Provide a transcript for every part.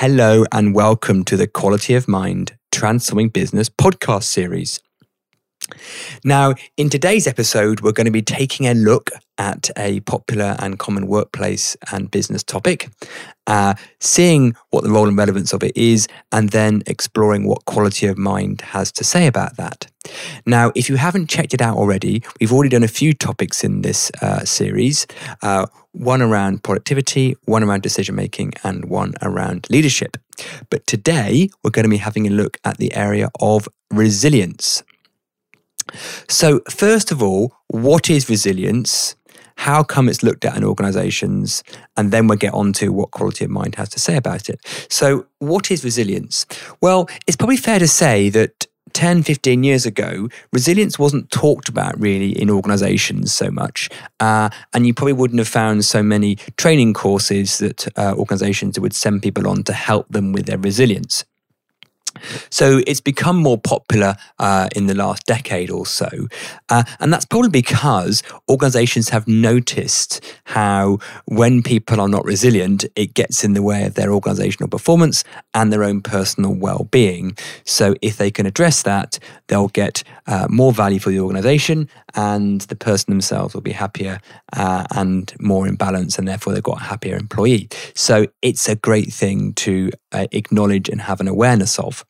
Hello and welcome to the Quality of Mind Transforming Business podcast series. Now, in today's episode, we're going to be taking a look at a popular and common workplace and business topic, uh, seeing what the role and relevance of it is, and then exploring what quality of mind has to say about that. Now, if you haven't checked it out already, we've already done a few topics in this uh, series uh, one around productivity, one around decision making, and one around leadership. But today, we're going to be having a look at the area of resilience. So, first of all, what is resilience? How come it's looked at in organizations? And then we'll get on to what quality of mind has to say about it. So, what is resilience? Well, it's probably fair to say that 10, 15 years ago, resilience wasn't talked about really in organizations so much. Uh, and you probably wouldn't have found so many training courses that uh, organizations would send people on to help them with their resilience. So it's become more popular uh, in the last decade or so. Uh, and that's probably because organizations have noticed how when people are not resilient, it gets in the way of their organizational performance and their own personal well being. So if they can address that, they'll get uh, more value for the organization and the person themselves will be happier uh, and more in balance, and therefore they've got a happier employee. So it's a great thing to uh, acknowledge and have an awareness of.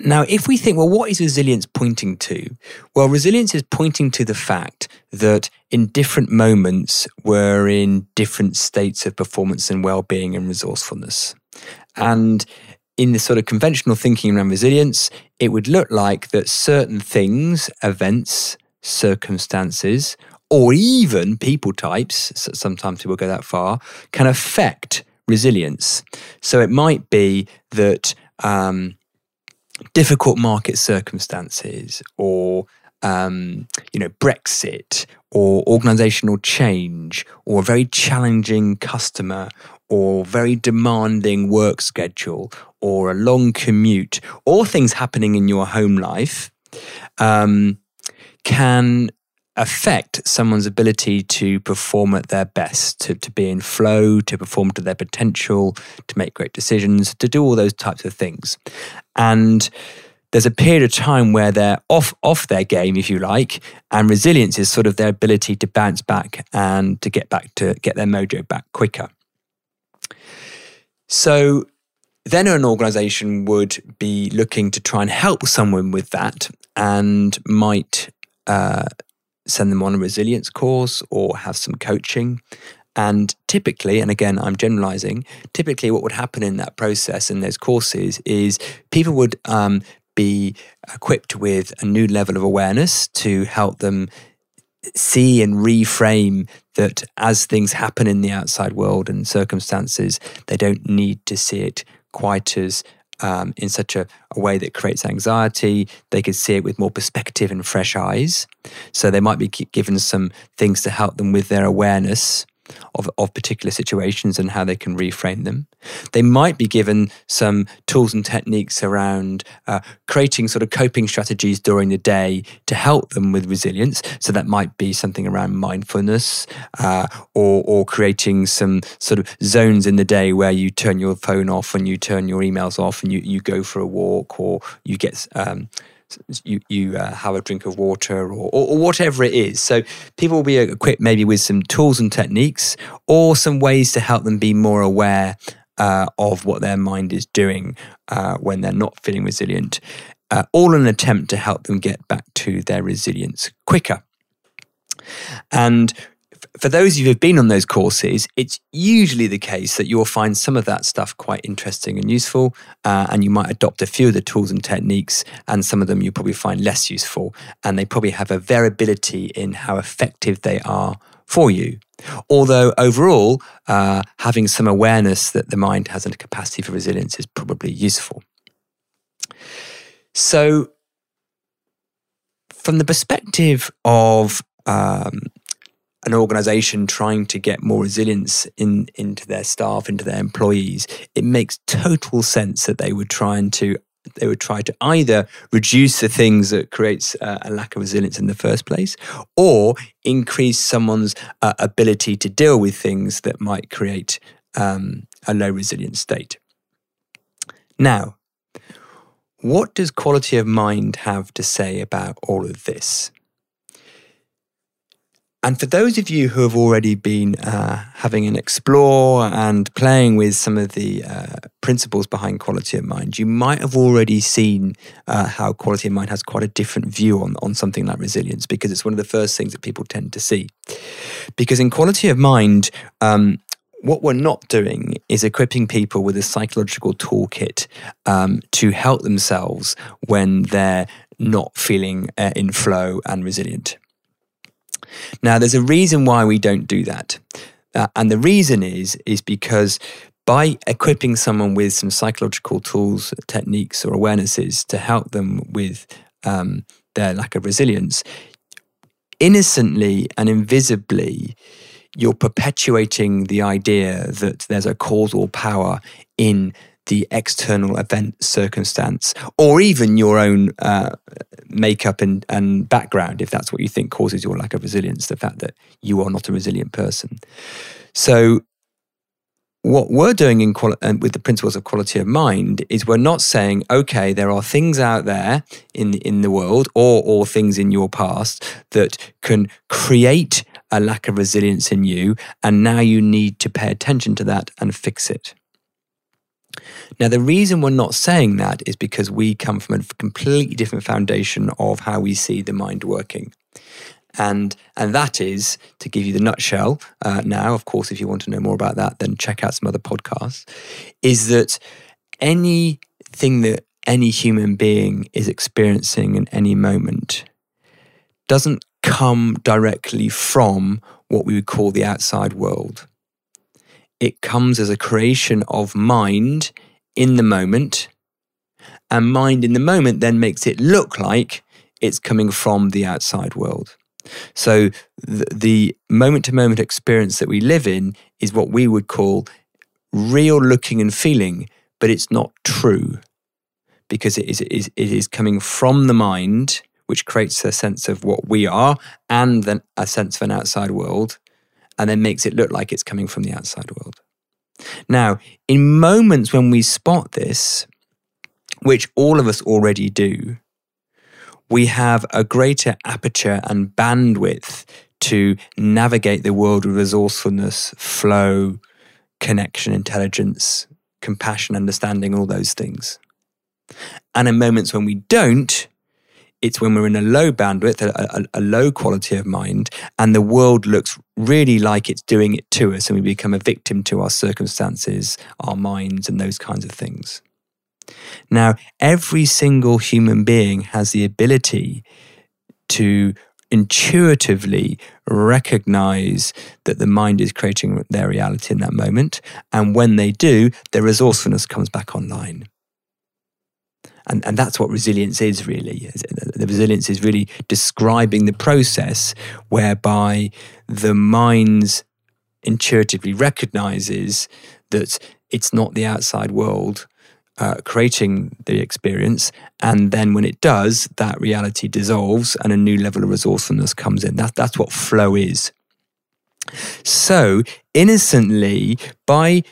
Now, if we think, well, what is resilience pointing to? Well, resilience is pointing to the fact that in different moments, we're in different states of performance and well being and resourcefulness. And in the sort of conventional thinking around resilience, it would look like that certain things, events, circumstances, or even people types, sometimes people go that far, can affect resilience. So it might be that um, difficult market circumstances or um, you know Brexit or organizational change or a very challenging customer or very demanding work schedule or a long commute or things happening in your home life um, can affect someone's ability to perform at their best, to, to be in flow, to perform to their potential, to make great decisions, to do all those types of things. And there's a period of time where they're off off their game, if you like, and resilience is sort of their ability to bounce back and to get back to get their mojo back quicker. So then an organization would be looking to try and help someone with that and might uh, send them on a resilience course or have some coaching. And typically, and again, I'm generalizing, typically what would happen in that process in those courses is people would um, be equipped with a new level of awareness to help them see and reframe that as things happen in the outside world and circumstances, they don't need to see it quite as um, in such a, a, way that creates anxiety. They could see it with more perspective and fresh eyes. So they might be given some things to help them with their awareness of, of particular situations and how they can reframe them. They might be given some tools and techniques around uh, creating sort of coping strategies during the day to help them with resilience. So that might be something around mindfulness uh, or, or creating some sort of zones in the day where you turn your phone off and you turn your emails off and you, you go for a walk or you get. Um, you you uh, have a drink of water or, or, or, whatever it is. So people will be equipped maybe with some tools and techniques or some ways to help them be more aware uh, of what their mind is doing uh, when they're not feeling resilient. Uh, all in an attempt to help them get back to their resilience quicker. And for those of you who've been on those courses, it's usually the case that you'll find some of that stuff quite interesting and useful, uh, and you might adopt a few of the tools and techniques, and some of them you probably find less useful, and they probably have a variability in how effective they are for you. Although overall, uh, having some awareness that the mind has a capacity for resilience is probably useful. So, from the perspective of um, an organization trying to get more resilience in into their staff, into their employees, it makes total sense that they would try and to they would try to either reduce the things that creates uh, a lack of resilience in the first place or increase someone's uh, ability to deal with things that might create um, a low resilience state. Now, what does quality of mind have to say about all of this? And for those of you who have already been uh, having an explore and playing with some of the uh, principles behind quality of mind, you might have already seen uh, how quality of mind has quite a different view on, on something like resilience because it's one of the first things that people tend to see. Because in quality of mind, um, what we're not doing is equipping people with a psychological toolkit um, to help themselves when they're not feeling uh, in flow and resilient. Now, there's a reason why we don't do that. Uh, and the reason is, is because by equipping someone with some psychological tools, techniques, or awarenesses to help them with um, their lack of resilience, innocently and invisibly, you're perpetuating the idea that there's a causal power in the external event circumstance or even your own uh, makeup and, and background if that's what you think causes your lack of resilience the fact that you are not a resilient person. So what we're doing in quali- uh, with the principles of quality of mind is we're not saying okay there are things out there in in the world or or things in your past that can create a lack of resilience in you and now you need to pay attention to that and fix it now, the reason we're not saying that is because we come from a completely different foundation of how we see the mind working. And, and that is, to give you the nutshell uh, now, of course, if you want to know more about that, then check out some other podcasts, is that anything that any human being is experiencing in any moment doesn't come directly from what we would call the outside world it comes as a creation of mind in the moment. And mind in the moment then makes it look like it's coming from the outside world. So the moment to moment experience that we live in is what we would call real looking and feeling, but it's not true because it is, it is, it is coming from the mind, which creates a sense of what we are and then a sense of an outside world and then makes it look like it's coming from the outside world. Now, in moments when we spot this, which all of us already do, we have a greater aperture and bandwidth to navigate the world with resourcefulness, flow, connection, intelligence, compassion, understanding, all those things. And in moments when we don't, it's when we're in a low bandwidth, a, a, a, low quality of mind, and the world looks really like it's doing it to us, and we become a victim to our circumstances, our minds, and those kinds of things. Now, every single human being has the ability to intuitively recognize that the mind is creating their reality in that moment. And when they do, their resourcefulness comes back online. And, and that's what resilience is really. The resilience is really describing the process whereby the mind intuitively recognizes that it's not the outside world uh, creating the experience. And then when it does, that reality dissolves and a new level of resourcefulness comes in. That, that's what flow is. So, innocently, by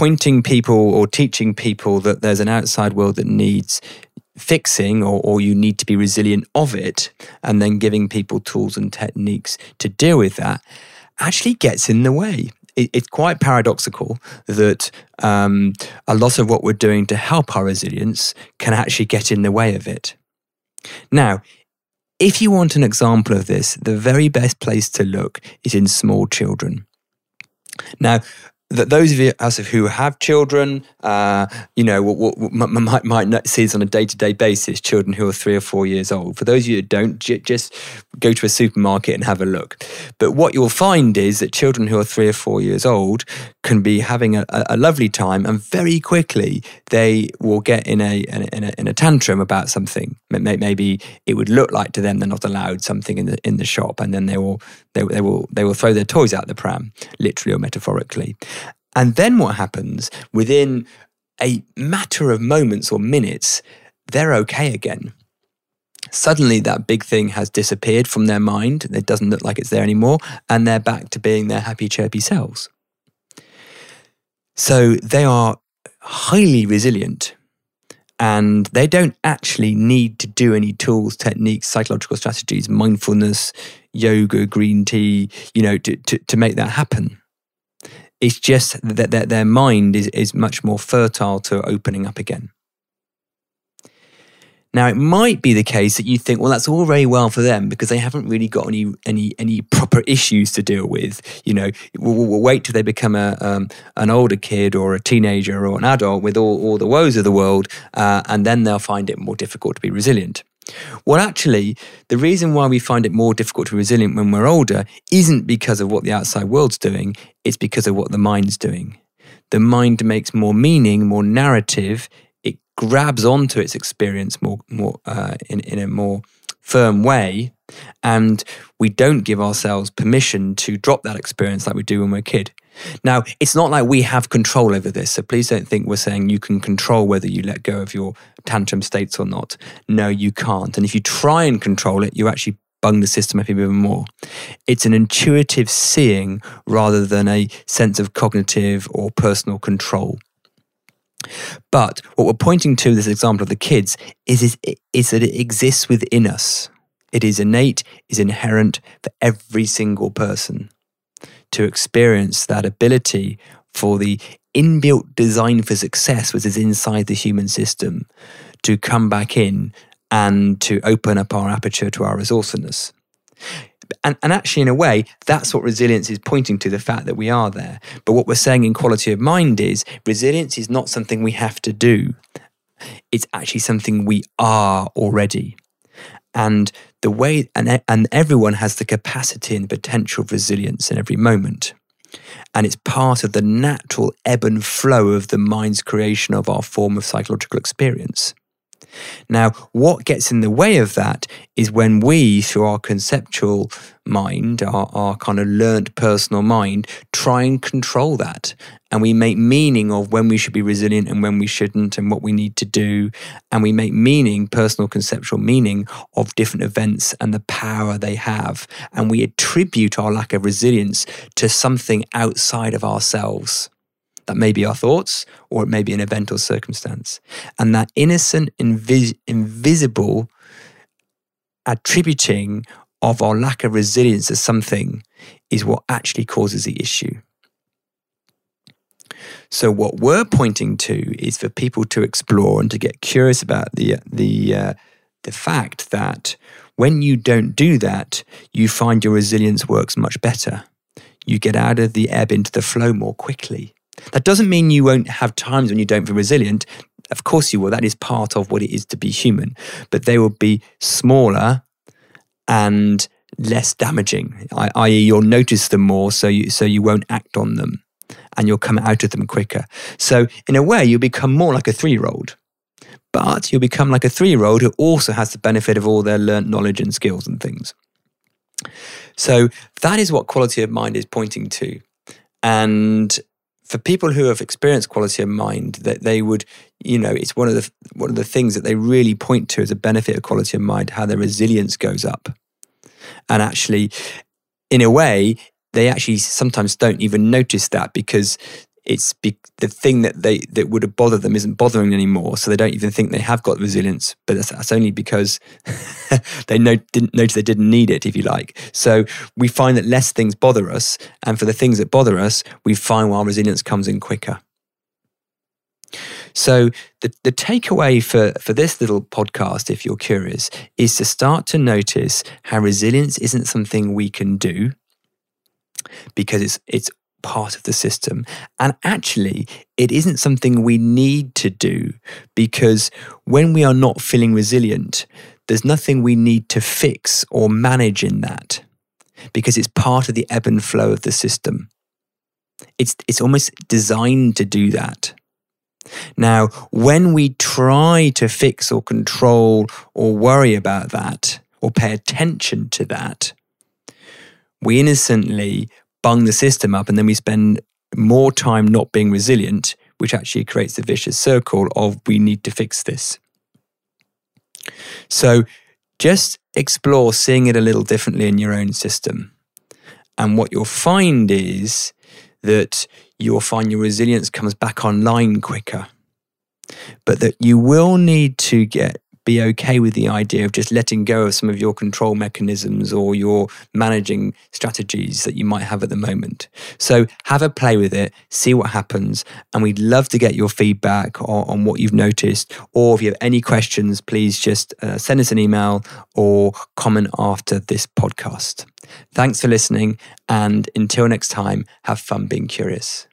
pointing people or teaching people that there's an outside world that needs fixing or, or you need to be resilient of it, and then giving people tools and techniques to deal with that actually gets in the way. It, it's quite paradoxical that um, a lot of what we're doing to help our resilience can actually get in the way of it. Now, if you want an example of this, the very best place to look is in small children. Now, that those of us who have children, uh, you know, might, might see this on a day to day basis, children who are three or four years old. For those of you that don't, just go to a supermarket and have a look. But what you'll find is that children who are three or four years old can be having a, a lovely time, and very quickly they will get in a, in a, in a tantrum about something. Maybe it would look like to them they're not allowed something in the in the shop, and then they will they, they will they will throw their toys out the pram, literally or metaphorically. And then what happens within a matter of moments or minutes, they're okay again. Suddenly, that big thing has disappeared from their mind. It doesn't look like it's there anymore. And they're back to being their happy, chirpy selves. So they are highly resilient and they don't actually need to do any tools, techniques, psychological strategies, mindfulness, yoga, green tea, you know, to, to, to make that happen. It's just that, that their mind is, is much more fertile to opening up again. Now, it might be the case that you think, well, that's all very well for them because they haven't really got any any any proper issues to deal with. You know, we'll, we'll wait till they become a um, an older kid or a teenager or an adult with all, all the woes of the world, uh, and then they'll find it more difficult to be resilient. Well, actually, the reason why we find it more difficult to be resilient when we're older isn't because of what the outside world's doing, it's because of what the mind's doing. The mind makes more meaning, more narrative, it grabs onto its experience more, more uh, in, in a more firm way, and we don't give ourselves permission to drop that experience like we do when we're a kid. Now, it's not like we have control over this, so please don't think we're saying you can control whether you let go of your tantrum states or not. No, you can't. And if you try and control it, you actually bung the system up even more. It's an intuitive seeing rather than a sense of cognitive or personal control. But what we're pointing to this example of the kids is, is, is that it exists within us. It is innate, is inherent for every single person to experience that ability for the inbuilt design for success, which is inside the human system, to come back in and to open up our aperture to our resourcefulness and, and actually, in a way, that's what resilience is pointing to the fact that we are there. But what we're saying in quality of mind is resilience is not something we have to do, it's actually something we are already. And the way, and, and everyone has the capacity and potential of resilience in every moment. And it's part of the natural ebb and flow of the mind's creation of our form of psychological experience. Now, what gets in the way of that is when we, through our conceptual mind, our, our kind of learnt personal mind, try and control that. And we make meaning of when we should be resilient and when we shouldn't, and what we need to do. And we make meaning, personal conceptual meaning, of different events and the power they have. And we attribute our lack of resilience to something outside of ourselves. That may be our thoughts, or it may be an event or circumstance. And that innocent, invis- invisible attributing of our lack of resilience to something is what actually causes the issue. So, what we're pointing to is for people to explore and to get curious about the the uh, the fact that when you don't do that, you find your resilience works much better. You get out of the ebb into the flow more quickly. That doesn't mean you won't have times when you don't feel resilient. Of course you will. That is part of what it is to be human. But they will be smaller and less damaging, i.e., you'll notice them more, so you, so you won't act on them and you'll come out of them quicker. So, in a way, you'll become more like a three year old. But you'll become like a three year old who also has the benefit of all their learnt knowledge and skills and things. So, that is what quality of mind is pointing to. And for people who have experienced quality of mind, that they would, you know, it's one of the one of the things that they really point to as a benefit of quality of mind, how their resilience goes up, and actually, in a way, they actually sometimes don't even notice that because it's be, the thing that they that would have bothered them isn't bothering anymore, so they don't even think they have got resilience. But that's, that's only because they didn't notice they didn't need it, if you like. So we find that less things bother us, and for the things that bother us, we find our resilience comes in quicker. So the, the takeaway for, for this little podcast, if you're curious, is to start to notice how resilience isn't something we can do because it's it's part of the system. And actually, it isn't something we need to do because when we are not feeling resilient, there's nothing we need to fix or manage in that because it's part of the ebb and flow of the system. It's, it's almost designed to do that. Now, when we try to fix or control or worry about that or pay attention to that, we innocently bung the system up and then we spend more time not being resilient, which actually creates the vicious circle of we need to fix this. So just explore seeing it a little differently in your own system. And what you'll find is that you'll find your resilience comes back online quicker. But that you will need to get be okay with the idea of just letting go of some of your control mechanisms or your managing strategies that you might have at the moment. So have a play with it, see what happens. And we'd love to get your feedback on, on what you've noticed. Or if you have any questions, please just uh, send us an email or comment after this podcast. Thanks for listening. And until next time, have fun being curious.